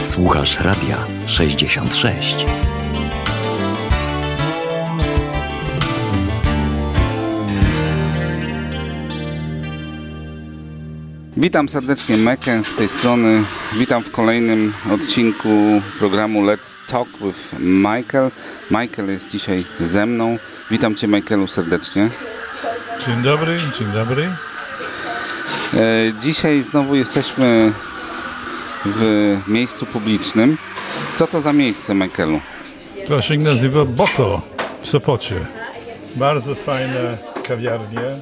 Słuchasz Radia 66. Witam serdecznie Mekę z tej strony. Witam w kolejnym odcinku programu Let's Talk with Michael. Michael jest dzisiaj ze mną. Witam Cię Michaelu serdecznie. Dzień dobry, dzień dobry. E, dzisiaj znowu jesteśmy w miejscu publicznym. Co to za miejsce Michaelu? To się nazywa Boko w Sopocie. Bardzo fajne kawiarnie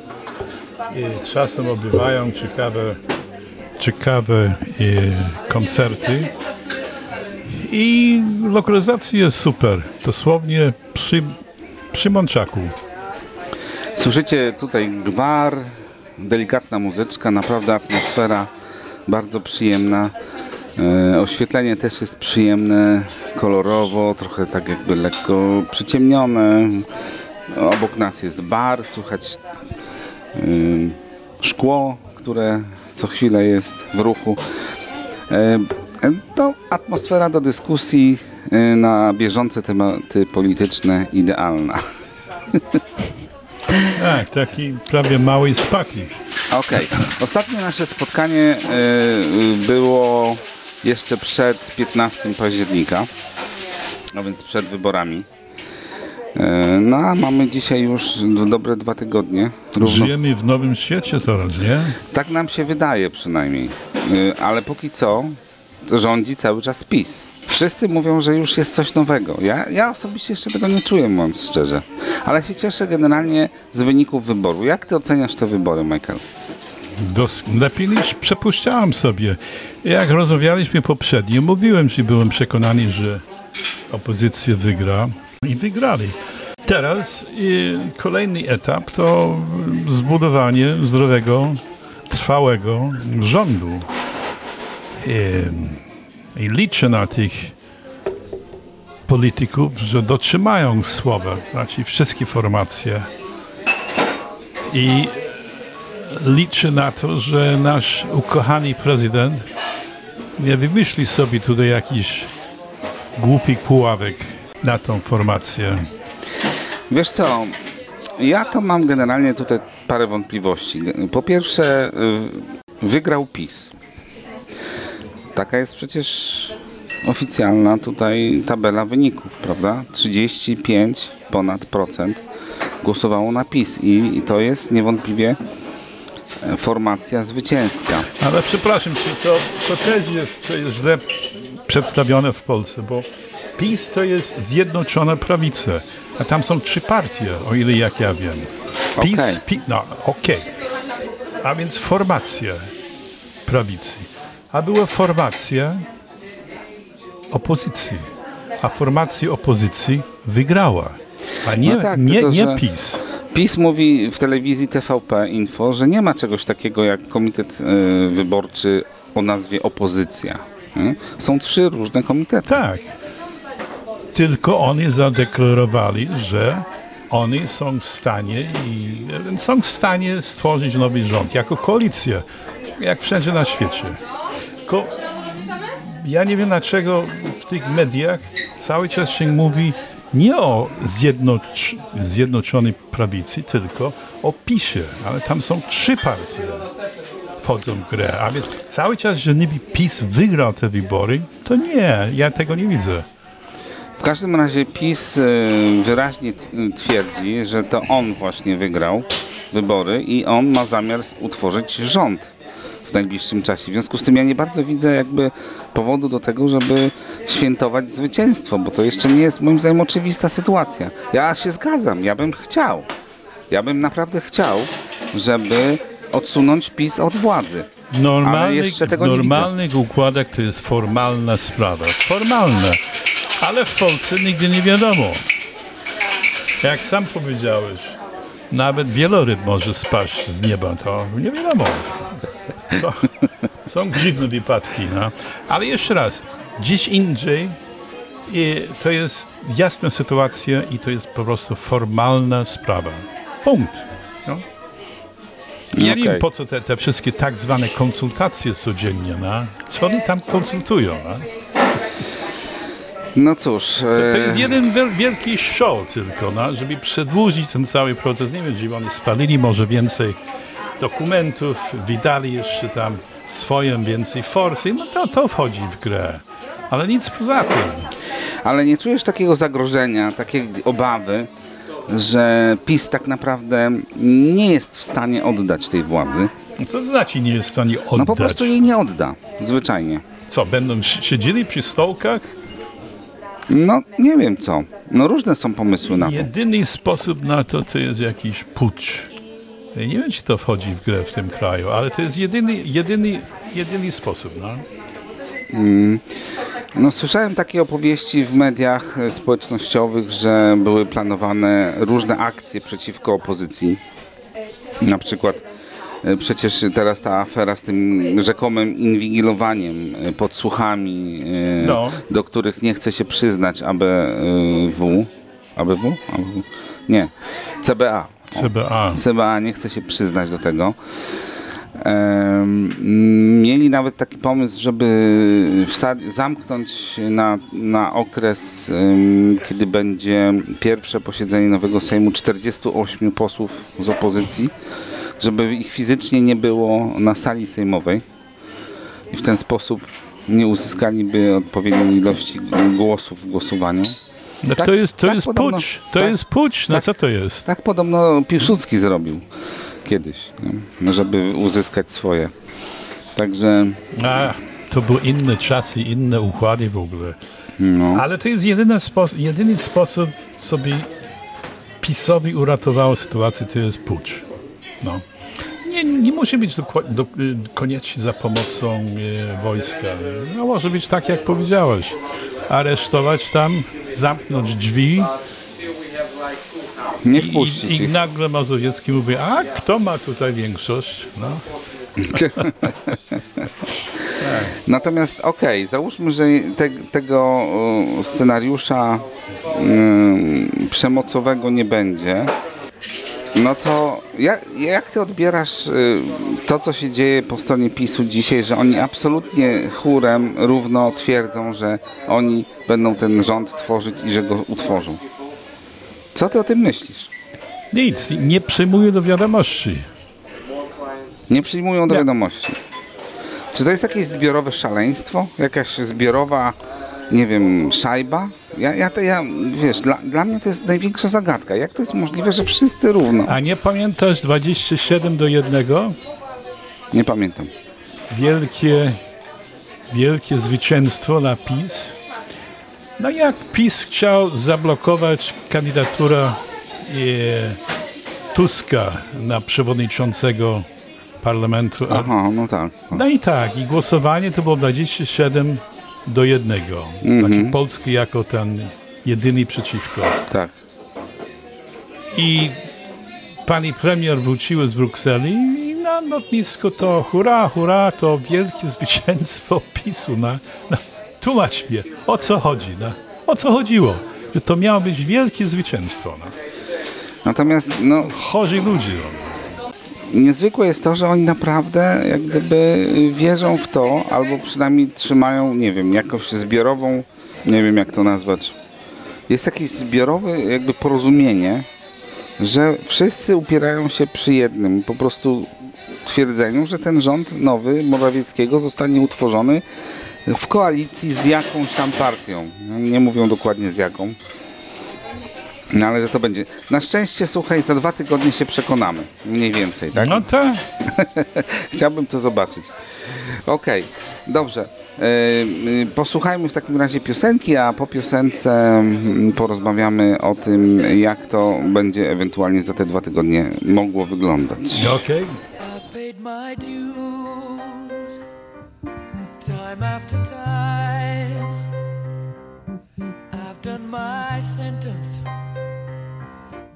i czasem odbywają ciekawe, ciekawe i koncerty. I lokalizacja jest super. Dosłownie przy, przy Mączaku. Słyszycie tutaj gwar, delikatna muzyczka, naprawdę atmosfera bardzo przyjemna. E, oświetlenie też jest przyjemne, kolorowo, trochę tak jakby lekko przyciemnione. Obok nas jest bar, słychać e, szkło, które co chwilę jest w ruchu. E, to atmosfera do dyskusji na bieżące tematy polityczne idealna. Tak, taki prawie mały spaki. Okej. Ostatnie nasze spotkanie było jeszcze przed 15 października, a więc przed wyborami. Y, no a mamy dzisiaj już dobre dwa tygodnie. Równo, Żyjemy w nowym świecie teraz, nie? tak nam się wydaje przynajmniej. Y, ale póki co rządzi cały czas PiS. Wszyscy mówią, że już jest coś nowego. Ja, ja osobiście jeszcze tego nie czuję, mówiąc szczerze. Ale się cieszę generalnie z wyników wyboru. Jak ty oceniasz te wybory, Michael? Dos- lepiej niż przepuszczałem sobie. Jak rozmawialiśmy poprzednio, mówiłem, że byłem przekonany, że opozycja wygra i wygrali. Teraz i kolejny etap to zbudowanie zdrowego, trwałego rządu. I, i liczę na tych polityków, że dotrzymają słowa, znaczy wszystkie formacje. I liczę na to, że nasz ukochany prezydent nie wymyśli sobie tutaj jakiś głupi puławek na tą formację. Wiesz co, ja to mam generalnie tutaj parę wątpliwości. Po pierwsze, y, wygrał PiS. Taka jest przecież oficjalna tutaj tabela wyników, prawda? 35 ponad procent głosowało na PiS i, i to jest niewątpliwie formacja zwycięska. Ale przepraszam cię, to, to też jest, jest źle przedstawione w Polsce, bo PiS to jest Zjednoczona Prawica, a tam są trzy partie, o ile jak ja wiem. PiS, Okej. pi, no okej. A więc formacja prawicy. A była formacja opozycji. A formacja opozycji wygrała. A nie, No tak, nie, tylko nie że- PiS. PiS mówi w telewizji TVP Info, że nie ma czegoś takiego jak komitet y, wyborczy o nazwie opozycja. nie? Są trzy różne komitety. Tak. Tylko oni zadeklarowali, że oni są w stanie i są w stanie stworzyć nowy rząd jako koalicję, jak wszędzie na świecie. Tylko ja nie wiem dlaczego w tych mediach cały czas się mówi nie o zjednocz, zjednoczonej prawicy, tylko o PiSie, ale tam są trzy partie wchodzą w grę. A więc cały czas, że niby PiS wygrał te wybory, to nie, ja tego nie widzę. W każdym razie PiS y, wyraźnie t- twierdzi, że to on właśnie wygrał wybory i on ma zamiar utworzyć rząd w najbliższym czasie. W związku z tym ja nie bardzo widzę jakby powodu do tego, żeby świętować zwycięstwo, bo to jeszcze nie jest moim zdaniem oczywista sytuacja. Ja się zgadzam, ja bym chciał. Ja bym naprawdę chciał, żeby odsunąć PiS od władzy. Normalnych, w normalnych układach to jest formalna sprawa. Formalna. Ale w Polsce nigdy nie wiadomo. Jak sam powiedziałeś, nawet wieloryb może spaść z nieba, to nie wiadomo. To są dziwne wypadki. No. Ale jeszcze raz, dziś indziej i to jest jasna sytuacja i to jest po prostu formalna sprawa. Punkt. No. Ja nie Okej. wiem, po co te, te wszystkie tak zwane konsultacje codziennie, no? Co oni tam konsultują, no? No cóż, To, to e, jest jeden wiel- wielki show tylko, no, żeby przedłużyć ten cały proces. Nie wiem, czy oni spalili może więcej dokumentów, wydali jeszcze tam swoją więcej forsy, no to, to wchodzi w grę. Ale nic poza tym. ale nie czujesz takiego zagrożenia, takiej obawy, że PiS tak naprawdę nie jest w stanie oddać tej władzy? Co to znaczy nie jest w stanie oddać? No po prostu jej nie odda, zwyczajnie. Co, będą si- siedzieli przy stołkach? No nie wiem co. No różne są pomysły na to. Jedyny sposób na to to jest jakiś pucz. Nie wiem, czy to wchodzi w grę w tym kraju, ale to jest jedyny, jedyny, jedyny sposób. No. No słyszałem takie opowieści w mediach społecznościowych, że były planowane różne akcje przeciwko opozycji. Na przykład e, przecież teraz ta afera z tym rzekomym inwigilowaniem, e, podsłuchami, e, No. do których nie chce się przyznać ABW. ABW? ABW? Nie. CBA. CBA. CBA nie chce się przyznać do tego. Mieli nawet taki pomysł, żeby zamknąć na, na okres, kiedy będzie pierwsze posiedzenie nowego Sejmu 48 posłów z opozycji, żeby ich fizycznie nie było na sali sejmowej i w ten sposób nie uzyskaliby odpowiedniej ilości głosów w głosowaniu. No Tak- to jest, to tak jest podobno- pucz. To tak- jest pucz. No tak. co to jest? Tak podobno Piłsudski zrobił kiedyś, nie? żeby uzyskać swoje. Także A, to były inne czasy, inne układy w ogóle. no, Ale to jest jedyny, sposób, jedyny sposób, by PiSowi uratowało sytuację, to jest pucz. No. Nie, nie musi być dokła- do, y, koniecznie za pomocą e, wojska. No, może być tak, jak powiedziałeś. Aresztować tam, zamknąć drzwi nie wpuścić i, i nagle Mazowiecki mówi, a kto ma tutaj większość? No. Natomiast okej, załóżmy, że te, tego scenariusza mm, przemocowego nie będzie. No to jak, jak ty odbierasz y, to, co się dzieje po stronie PiSu dzisiaj, że oni absolutnie chórem równo twierdzą, że oni będą ten rząd tworzyć i że go utworzą? Co ty o tym myślisz? Nic, nie przyjmuję do wiadomości. Nie przyjmują do Nie. wiadomości. Czy to jest jakieś zbiorowe szaleństwo? Jakaś zbiorowa, nie wiem, szajba? Ja, ja, to, ja wiesz, dla, dla mnie to jest największa zagadka. Jak to jest możliwe, że wszyscy równo? A nie pamiętasz 27 do 1? Nie pamiętam. Wielkie, wielkie zwycięstwo na PiS. No jak PiS chciał zablokować kandydaturę e, Tuska na przewodniczącego parlamentu. Aha, no tak. No i tak, i głosowanie to było 27 do 1. Znaczy Polski jako ten jedyny przeciwko. Tak. I pani premier wróciła z Brukseli i na lotnisko to hurra, hurra, to wielkie zwycięstwo PiSu. Na, na, tłumacz mnie, o co chodzi? Na, o co chodziło? Że to miało być wielkie zwycięstwo. No. Natomiast no, Chorzy ludzie. No. Niezwykłe jest to, że oni naprawdę jak gdyby wierzą w to, albo przynajmniej trzymają, nie wiem, jakąś zbiorową, nie wiem jak to nazwać. Jest jakieś zbiorowe jakby porozumienie, że wszyscy upierają się przy jednym po prostu twierdzeniu, że ten rząd nowy Morawieckiego zostanie utworzony w koalicji z jakąś tam partią. Nie mówią dokładnie z jaką. No ale że to będzie. Na szczęście, słuchaj, za dwa tygodnie się przekonamy. Mniej więcej, tak? no tak. Chciałbym to zobaczyć. Okej, dobrze. E, y, Posłuchajmy w takim razie piosenki, a po piosence mm, porozmawiamy o tym, jak to będzie ewentualnie za te dwa tygodnie mogło wyglądać. Okej. I've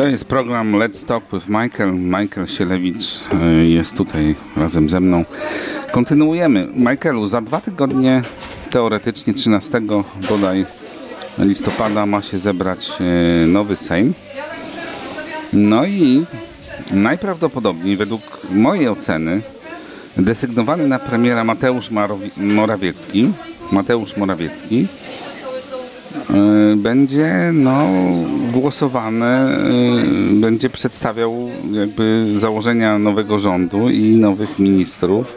To jest program Let's Talk with Michael. Michael Sielewicz y, jest tutaj razem ze mną. Kontynuujemy. Michaelu, za dwa tygodnie, teoretycznie 13 bodaj listopada ma się zebrać y, nowy Sejm. No i najprawdopodobniej według mojej oceny desygnowany na premiera Mateusz Marowi- Morawiecki Mateusz Morawiecki y, będzie no, głosowane, y, będzie przedstawiał jakby założenia nowego rządu i nowych ministrów.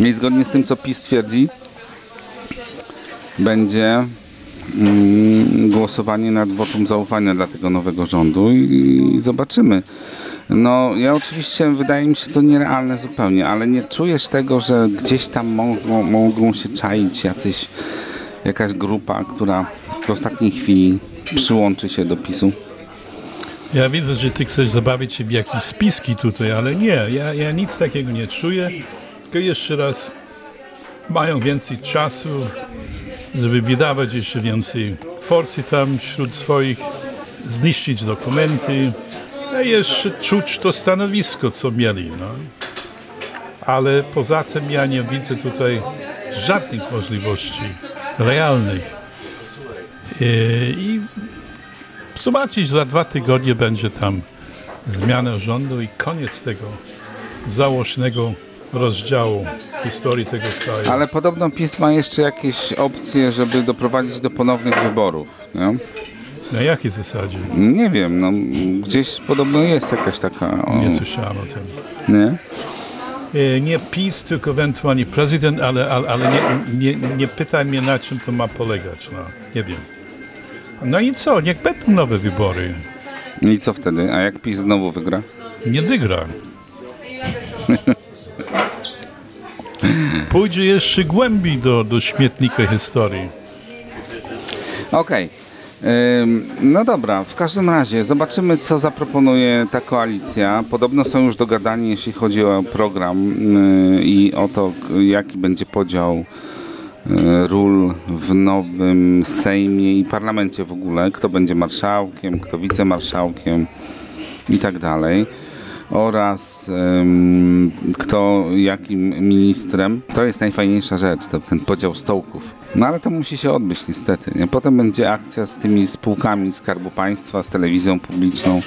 No I zgodnie z tym, co PiS twierdzi, będzie mm, głosowanie nad wotum zaufania dla tego nowego rządu i zobaczymy. No, ja oczywiście wydaje mi się to nierealne zupełnie, ale nie czujesz tego, że gdzieś tam mogą, mogą się czaić jacyś, jakaś grupa, która w ostatniej chwili przyłączy się do PiSu. Ja widzę, że ty chcesz zabawić się w jakieś spiski tutaj, ale nie, ja, ja nic takiego nie czuję. Tylko jeszcze raz, mają więcej czasu, żeby wydawać jeszcze więcej forcji tam wśród swoich, zniszczyć dokumenty, a jeszcze czuć to stanowisko, co mieli. No. Ale poza tym ja nie widzę tutaj żadnych możliwości realnych. E, I zobaczyć, za dwa tygodnie będzie tam zmiana rządu i koniec tego założnego rozdziału historii tego kraju. Ale podobno PiS ma jeszcze jakieś opcje, żeby doprowadzić do ponownych wyborów. Nie, Na jakiej zasadzie? nie wiem, no, gdzieś podobno jest jakaś taka... O, Nie słyszałem o tym. nie? E, Nie PiS, tylko ewentualnie prezydent, ale, ale, ale nie, nie, nie pytaj mnie, na czym to ma polegać. No, nie wiem. No i co? Niech będą nowe wybory. I co wtedy? A jak PiS znowu wygra? Nie wygra. Pójdzie jeszcze głębiej do, do śmietnika historii. Okej. Ym, No dobra, w każdym razie zobaczymy, co zaproponuje ta koalicja. Podobno są już dogadani, jeśli chodzi o program yy, i o to, jaki będzie podział yy, ról w nowym Sejmie i parlamencie w ogóle. Kto będzie marszałkiem, kto wicemarszałkiem i tak dalej. Oraz kto jakim ministrem. To jest najfajniejsza rzecz, to ten podział stołków. No ale to musi się odbyć niestety. Nie? Potem będzie akcja z tymi spółkami Skarbu Państwa, z telewizją publiczną.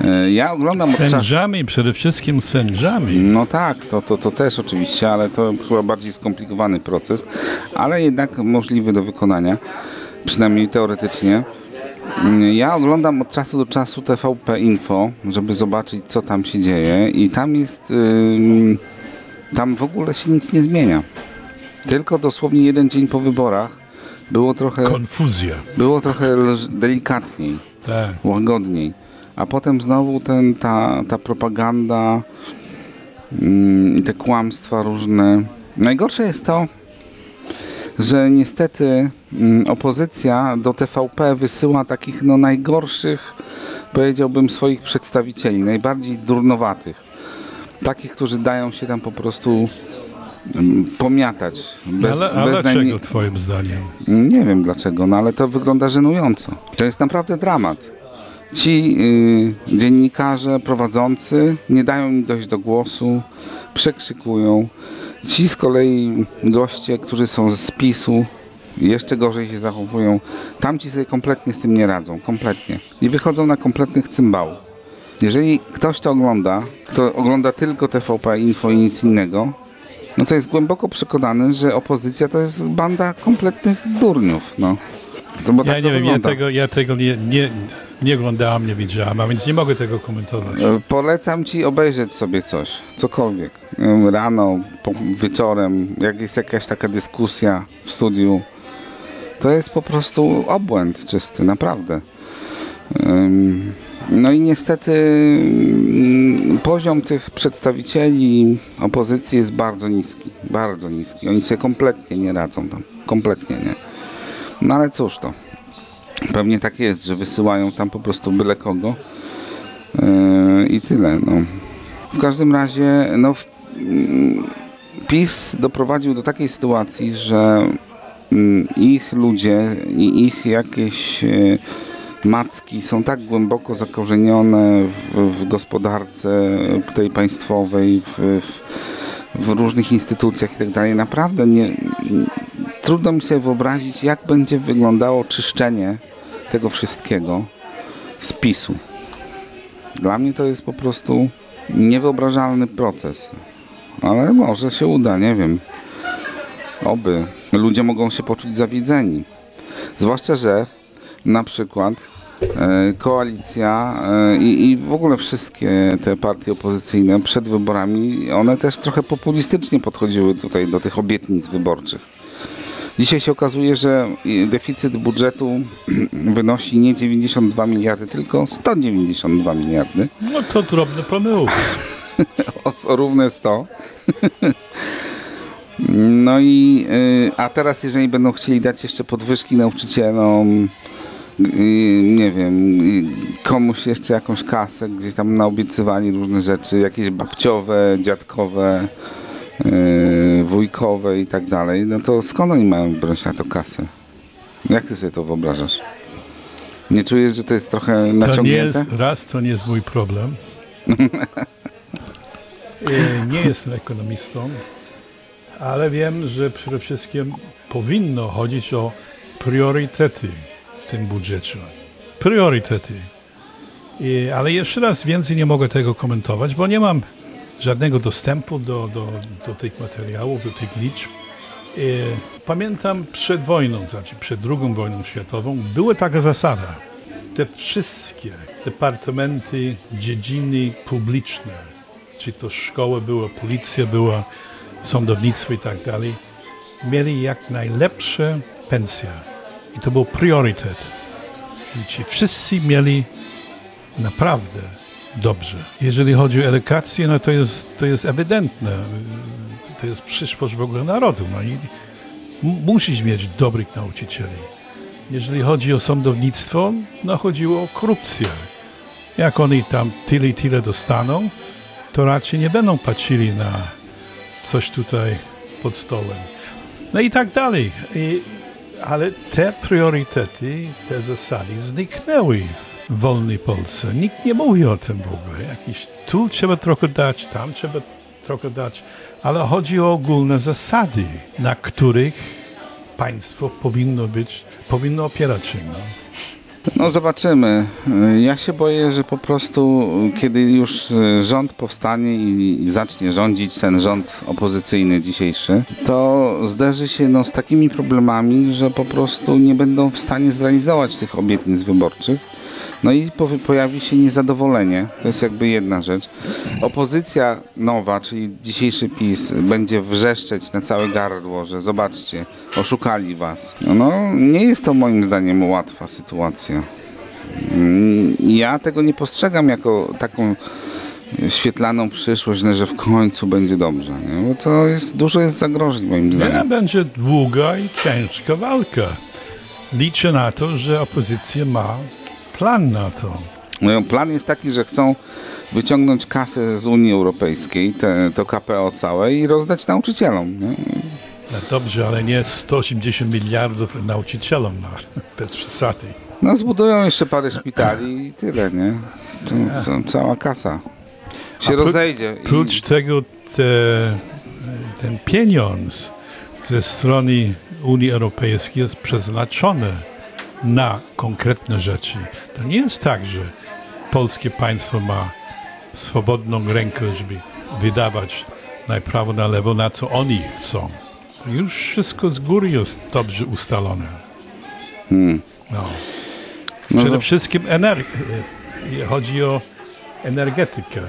Yy, Ja oglądam. Sędziami, przede wszystkim sędziami. No tak, to, to, to też oczywiście, ale to chyba bardziej skomplikowany proces, ale jednak możliwy do wykonania, przynajmniej teoretycznie. Ja oglądam od czasu do czasu TVP Info, żeby zobaczyć, co tam się dzieje i tam jest, ym, tam w ogóle się nic nie zmienia. Tylko dosłownie jeden dzień po wyborach było trochę, Konfuzja. było trochę delikatniej Tak. łagodniej. A potem znowu ten, ta, ta propaganda i te kłamstwa różne. Najgorsze jest to, że niestety mm, opozycja do TVP wysyła takich no najgorszych, powiedziałbym, swoich przedstawicieli, najbardziej durnowatych. Takich, którzy dają się tam po prostu mm, pomiatać. Bez, ale a bez dlaczego najmniej- twoim zdaniem? nie wiem dlaczego, no ale to wygląda żenująco. To jest naprawdę dramat. Ci y, dziennikarze prowadzący nie dają im dojść do głosu, przekrzykują. Ci z kolei goście, którzy są z PiSu, jeszcze gorzej się zachowują. Tamci sobie kompletnie z tym nie radzą, kompletnie. I wychodzą na kompletnych cymbałów. Jeżeli ktoś to ogląda, kto ogląda tylko TVP Info i nic innego, no to jest głęboko przekonany, że opozycja to jest banda kompletnych durniów, no. To Ja tak nie wiem, ja wygląda. tego, ja tego nie, nie, nie oglądałem, nie widziałem, a więc nie mogę tego komentować. E, Polecam ci obejrzeć sobie coś, cokolwiek. Wiem, Rano, wieczorem, jak jest jakaś taka dyskusja w studiu. To jest po prostu obłęd czysty, naprawdę. No i niestety mm, poziom tych przedstawicieli opozycji jest bardzo niski, bardzo niski. Oni sobie kompletnie nie radzą tam, kompletnie nie. No ale cóż to, pewnie tak jest, że wysyłają tam po prostu byle kogo. Yy, I tyle. No. W każdym razie no, w, mm, PiS doprowadził do takiej sytuacji, że mm, ich ludzie i ich jakieś e, macki są tak głęboko zakorzenione w, w gospodarce tej państwowej, w, w, w różnych instytucjach i tak dalej. Naprawdę nie, trudno mi sobie wyobrazić, jak będzie wyglądało czyszczenie tego wszystkiego z PiSu. Dla mnie to jest po prostu niewyobrażalny proces. Ale może się uda, nie wiem. Oby. Ludzie mogą się poczuć zawiedzeni. Zwłaszcza, że na przykład e, koalicja e, i, i w ogóle wszystkie te partie opozycyjne przed wyborami, one też trochę populistycznie podchodziły tutaj do tych obietnic wyborczych. Dzisiaj się okazuje, że i deficyt budżetu wynosi nie 92 miliardy, tylko 192 miliardy. No to drobne pomyłki. O, o równe 100. No i, y, a teraz jeżeli będą chcieli dać jeszcze podwyżki nauczycielom, y, nie wiem, y, komuś jeszcze jakąś kasę, gdzieś tam naobiecywali różne rzeczy, jakieś babciowe, dziadkowe, y, wujkowe i tak dalej, no to skąd oni mają brać na to kasę? Jak ty sobie to wyobrażasz? Nie czujesz, że to jest trochę To nie naciągnięte? jest, raz, to nie jest mój problem. E, nie jestem ekonomistą, ale wiem, że przede wszystkim powinno chodzić o priorytety w tym budżecie. Priorytety. I, ale jeszcze raz więcej nie mogę tego komentować, bo nie mam żadnego dostępu do, do, do tych materiałów, do tych liczb. E, Pamiętam przed wojną, znaczy przed II wojną światową, była taka zasada. Te wszystkie departamenty, dziedziny publiczne, czy to szkoła była, policja była, sądownictwo i tak dalej, mieli jak najlepsze pensje. I to był priorytet. Ci wszyscy mieli naprawdę dobrze. Jeżeli chodzi o edukację, no to jest, to jest ewidentne. To jest przyszłość w ogóle narodu. No i musisz mieć dobrych nauczycieli. Jeżeli chodzi o sądownictwo, no chodziło o korupcję. Jak oni tam tyle i tyle dostaną, to raczej nie będą patrzyli na coś tutaj pod stołem. No i tak dalej. I, ale te priorytety, te zasady zniknęły wolnej Polsce. Nikt nie mówi o tym w ogóle. Jakiś, tu trzeba trochę dać, tam trzeba trochę dać, ale chodzi o ogólne zasady, na których państwo powinno być, powinno opierać się. No. No zobaczymy. Ja się boję, że po prostu kiedy już rząd powstanie i zacznie rządzić ten rząd opozycyjny dzisiejszy, to zderzy się no, z takimi problemami, że po prostu nie będą w stanie zrealizować tych obietnic wyborczych. No i po, pojawi się niezadowolenie. To jest jakby jedna rzecz. Opozycja nowa, czyli dzisiejszy PiS, będzie wrzeszczeć na całe gardło, że zobaczcie, oszukali was. No nie jest to moim zdaniem łatwa sytuacja. Mm, Ja tego nie postrzegam jako taką świetlaną przyszłość, że w końcu będzie dobrze. Nie? Bo to jest, dużo jest zagrożeń moim Nie, zdaniem. będzie długa i ciężka walka. Liczę na to, że opozycja ma plan na to. No, plan jest taki, że chcą wyciągnąć kasę z Unii Europejskiej, te, to KPO całe i rozdać nauczycielom. Nie? No dobrze, ale nie 180 miliardów nauczycielom, no, bez przesady. No zbudują jeszcze parę szpitali i tyle, nie? To, ca- cała kasa się A rozejdzie. I, Prócz tego te, ten pieniądz ze strony Unii Europejskiej jest przeznaczony na konkretne rzeczy. To nie jest tak, że polskie państwo ma swobodną rękę, żeby wydawać na prawo, na lewo, na co oni chcą. Już wszystko z góry jest dobrze ustalone. No. no, Przede wszystkim energ- e, chodzi o energetykę.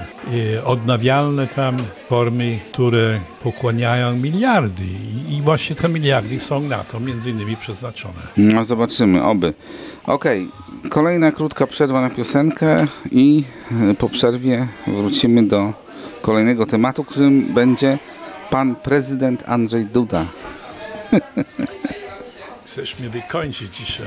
Odnawialne tam formy, które pochłaniają miliardy I- właśnie te miliardy są na to między innymi przeznaczone. no zobaczymy, oby. Okej, kolejna krótka przerwa na piosenkę i e, po przerwie wrócimy do kolejnego tematu, którym będzie pan prezydent Andrzej Duda. Chcesz mnie wykończyć dzisiaj.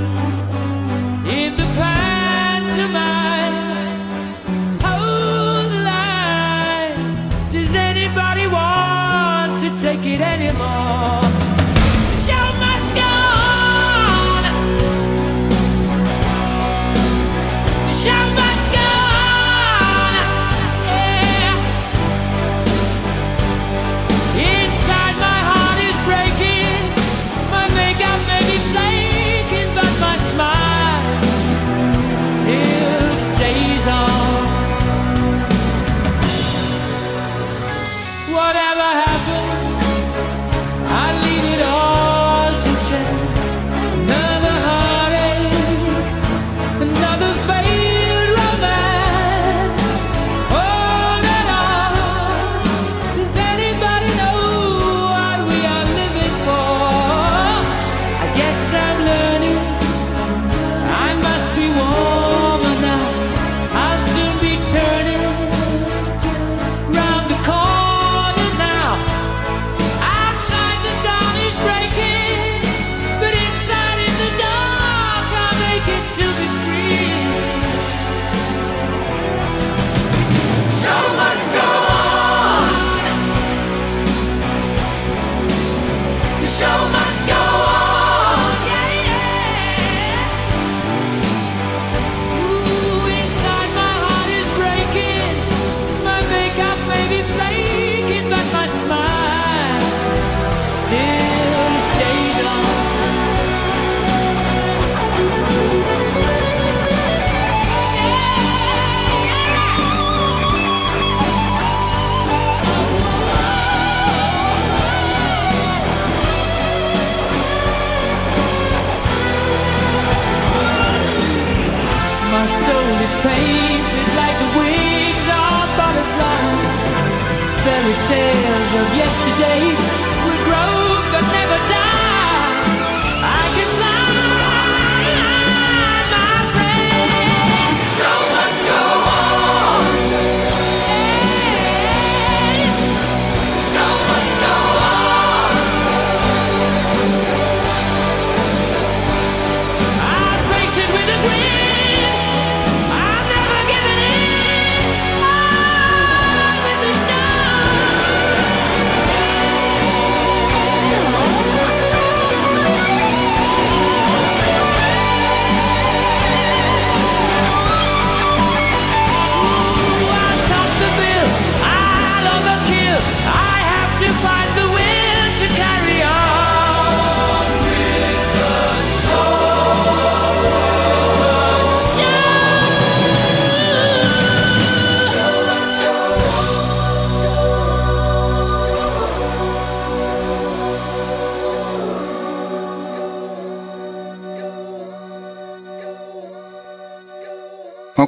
anymore?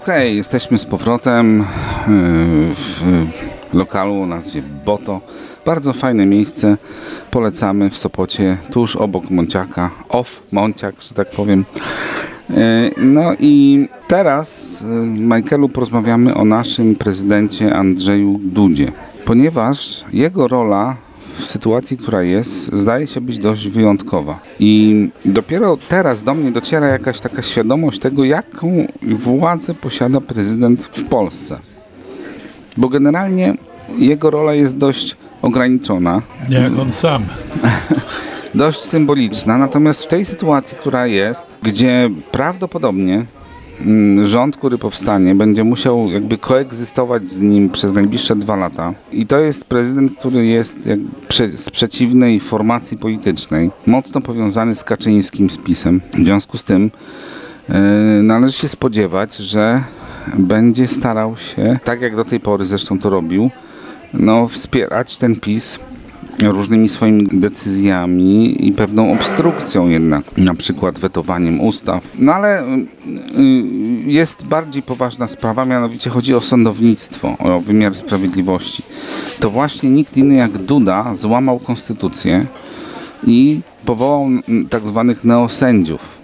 Okej, jesteśmy z powrotem yy, w lokalu o nazwie Boto. Bardzo fajne miejsce. Polecamy w Sopocie, tuż obok Monciaka. Off Monciak, że tak powiem. Yy, No i teraz, yy, Michaelu, porozmawiamy o naszym prezydencie Andrzeju Dudzie. Ponieważ jego rola w sytuacji, która jest, zdaje się być dość wyjątkowa. I dopiero teraz do mnie dociera jakaś taka świadomość tego, jaką władzę posiada prezydent w Polsce. Bo generalnie jego rola jest dość ograniczona, Nie jak on sam. dość symboliczna, natomiast w tej sytuacji, która jest, gdzie prawdopodobnie rząd, który powstanie, będzie musiał jakby koegzystować z nim przez najbliższe dwa lata. I to jest prezydent, który jest z przeciwnej formacji politycznej, mocno powiązany z Kaczyńskim spisem. W związku z tym yy, należy się spodziewać, że będzie starał się, tak jak do tej pory zresztą to robił, no, wspierać ten PiS różnymi swoimi decyzjami i pewną obstrukcją jednak, na przykład wetowaniem ustaw. No ale y, y, jest bardziej poważna sprawa, mianowicie chodzi o sądownictwo, o wymiar sprawiedliwości. To właśnie nikt inny jak Duda złamał konstytucję i powołał tak zwanych neosędziów.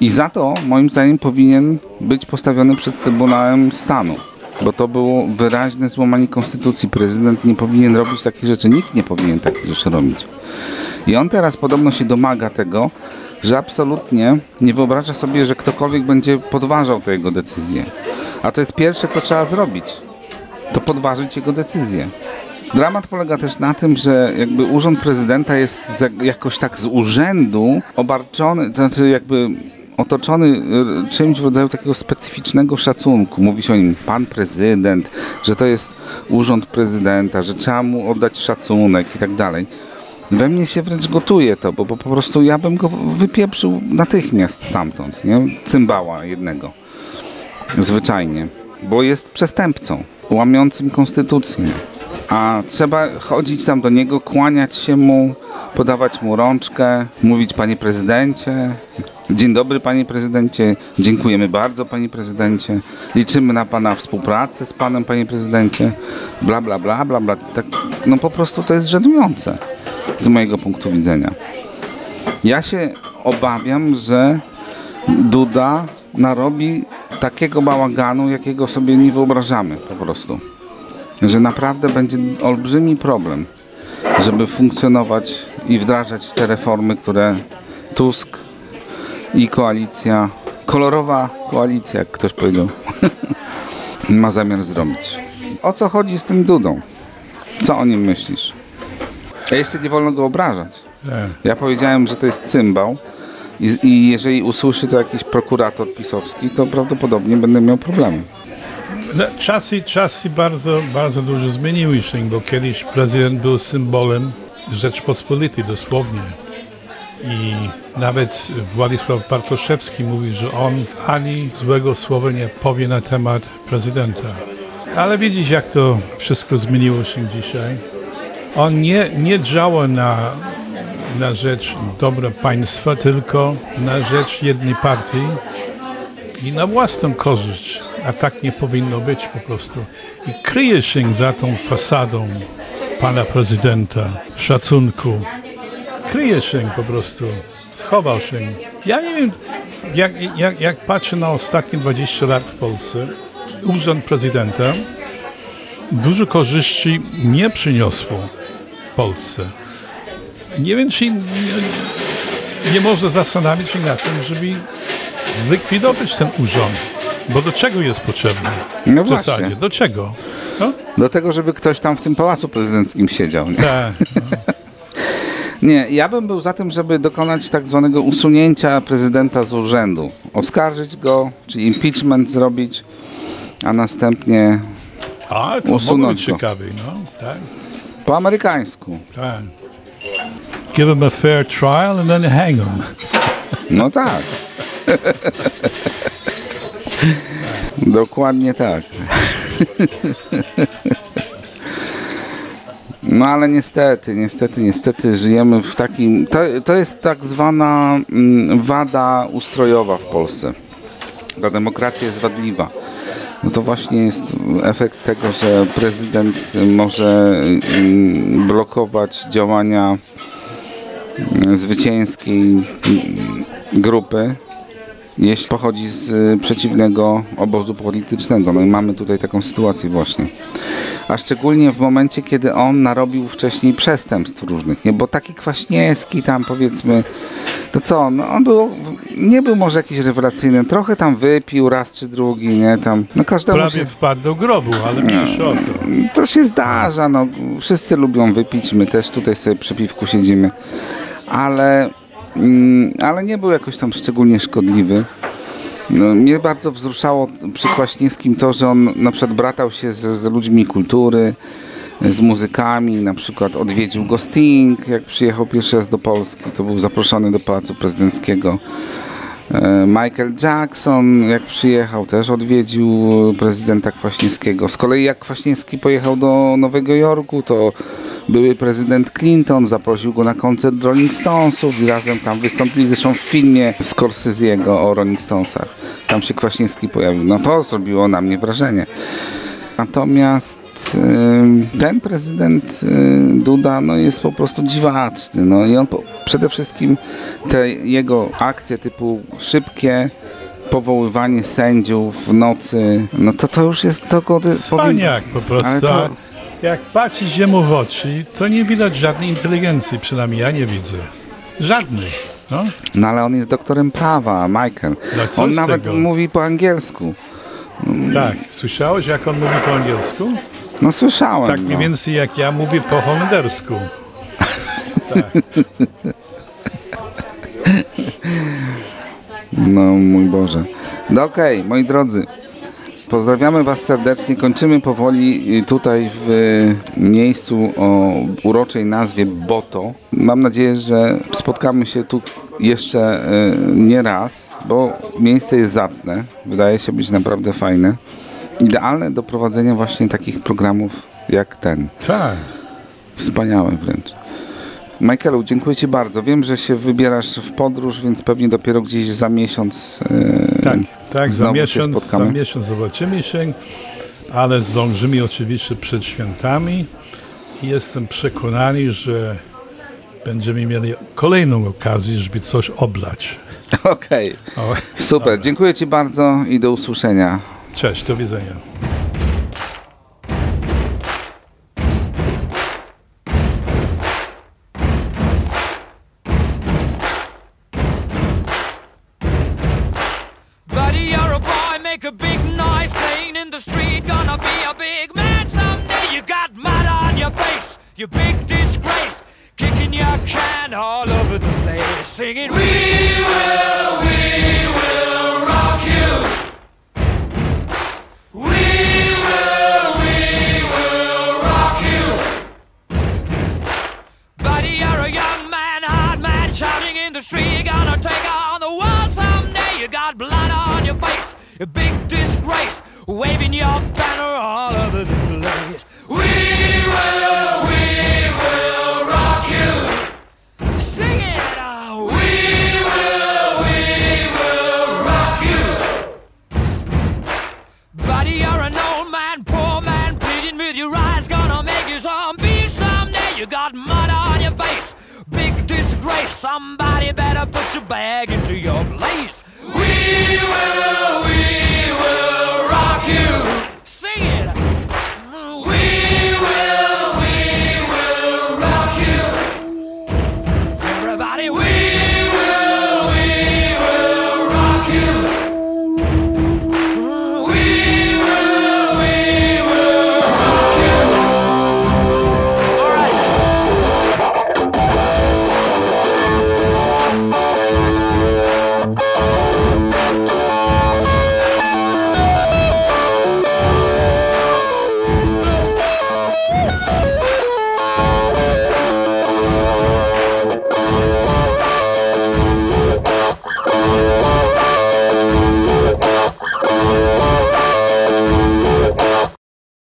I za to moim zdaniem powinien być postawiony przed Trybunałem Stanu. Bo to było wyraźne złamanie konstytucji. Prezydent nie powinien robić takich rzeczy. Nikt nie powinien takich rzeczy robić. I on teraz podobno się domaga tego, że absolutnie nie wyobraża sobie, że ktokolwiek będzie podważał te jego decyzje. A to jest pierwsze, co trzeba zrobić. To podważyć jego decyzje. Dramat polega też na tym, że jakby urząd prezydenta jest jakoś tak z urzędu obarczony, to znaczy jakby otoczony y, czymś w rodzaju takiego specyficznego szacunku. Mówi się o nim pan prezydent, że to jest urząd prezydenta, że trzeba mu oddać szacunek i tak dalej. We mnie się wręcz gotuje to, bo, bo po prostu ja bym go wypieprzył natychmiast stamtąd, nie? Cymbała jednego. Zwyczajnie. Bo jest przestępcą, łamiącym konstytucję. A trzeba chodzić tam do niego, kłaniać się mu, podawać mu rączkę, mówić panie prezydencie, dzień dobry panie prezydencie, dziękujemy bardzo panie prezydencie, liczymy na pana współpracę z panem panie prezydencie, bla bla bla bla bla. Tak, no po prostu to jest żenujące z mojego punktu widzenia. Ja się obawiam, że Duda narobi takiego bałaganu, jakiego sobie nie wyobrażamy po prostu. Że naprawdę będzie olbrzymi problem, żeby funkcjonować i wdrażać te reformy, które Tusk i koalicja, kolorowa koalicja, jak ktoś powiedział, ma zamiar zrobić. O co chodzi z tym Dudą? Co o nim myślisz? A jeszcze nie wolno go obrażać. Ja powiedziałem, że to jest cymbał i, i jeżeli usłyszy to jakiś prokurator pisowski, to prawdopodobnie będę miał problemy. No, Czasy, czasy bardzo, bardzo dużo zmieniły się, bo kiedyś prezydent był symbolem Rzeczpospolitej dosłownie. I nawet Władysław Bartoszewski mówi, że on ani złego słowa nie powie na temat prezydenta. Ale widzisz, jak to wszystko zmieniło się dzisiaj. On nie, nie działa na, na rzecz dobra państwa, tylko na rzecz jednej partii i na własną korzyść. A tak nie powinno być po prostu. I kryje się za tą fasadą pana prezydenta, szacunku. Kryje się po prostu. Schował się. Ja nie wiem, jak, jak, jak patrzę na ostatnie 20 lat w Polsce, urząd prezydenta dużo korzyści nie przyniosło Polsce. Nie wiem, czy nie, nie można się nad tym, żeby zlikwidować ten urząd. Bo do czego jest potrzebny? No w właśnie. zasadzie, do czego? No, Do tego, żeby ktoś tam w tym pałacu prezydenckim siedział. Nie? tak. Nie, ja bym był za tym, żeby dokonać tak zwanego usunięcia prezydenta z urzędu. Oskarżyć go, czy impeachment zrobić, a następnie A, to Usunąć go. ciekawe, no, tak, po amerykańsku. tak. Give him a fair trial and then hang him. No tak. Dokładnie tak. No ale niestety, niestety, niestety żyjemy w takim. To, to jest tak zwana mm, wada ustrojowa w Polsce. Ta demokracja jest wadliwa. no to właśnie jest efekt tego, że prezydent może mm, blokować działania mm, zwycięskiej grupy, jeśli pochodzi z y, przeciwnego obozu politycznego. No i mamy tutaj taką sytuację właśnie. A szczególnie w momencie, kiedy on narobił wcześniej przestępstw różnych, nie? Bo taki Kwaśniewski tam powiedzmy, to co, no on był, nie był może jakiś rewelacyjny, trochę tam wypił raz czy drugi, nie, tam, no każdemu Prawie się, wpadł do grobu, ale mniejsza o to. się zdarza, no wszyscy lubią wypić, my też tutaj sobie przy piwku siedzimy, ale, ale nie był jakoś tam szczególnie szkodliwy. No, mnie bardzo wzruszało przy Kwaśniewskim to, że on na przykład bratał się z, z ludźmi kultury, z muzykami, na przykład odwiedził go Sting, jak przyjechał pierwszy raz do Polski, to był zaproszony do Pałacu Prezydenckiego. E, Michael Jackson, jak przyjechał, też odwiedził prezydenta Kwaśniewskiego. Z kolei jak Kwaśniewski pojechał do Nowego Jorku, to były prezydent Clinton zaprosił go na koncert Rolling Stonesów i razem tam wystąpili zresztą w filmie Scorsese'ego o Rolling Stonesach. Tam się Kwaśniewski pojawił. No to zrobiło na mnie wrażenie. Natomiast ten prezydent y, Duda no, jest po prostu dziwaczny. No, I on po, przede wszystkim te jego akcje typu szybkie powoływanie sędziów w nocy, no to to już jest to go Cwaniak po prostu. Jak patrzy się mu w oczy, to nie widać żadnej inteligencji, przynajmniej ja nie widzę. Żadnej. No. No ale on jest doktorem prawa, Michael. No on nawet tego? mówi po angielsku. Tak. Słyszałeś, jak on mówi po angielsku? No słyszałem. Tak mniej no. więcej jak ja mówię po holendersku. No mój Boże. No okej, moi drodzy. Pozdrawiamy Was serdecznie. Kończymy powoli y, tutaj w y, miejscu o uroczej nazwie Boto. Mam nadzieję, że spotkamy się tu jeszcze y, nie raz, bo miejsce jest zacne. Wydaje się być naprawdę fajne. Idealne do prowadzenia właśnie takich programów jak ten. Tak. Wspaniałe wręcz. Michaelu, dziękuję Ci bardzo. Wiem, że się wybierasz w podróż, więc pewnie dopiero gdzieś za miesiąc Tak, tak, za miesiąc, za miesiąc zobaczymy się, ale zdążymy oczywiście przed świętami i jestem przekonany, że będziemy mieli kolejną okazję, żeby coś oblać. Okej, O, super. Dziękuję Ci bardzo i do usłyszenia. cześć, do widzenia. flag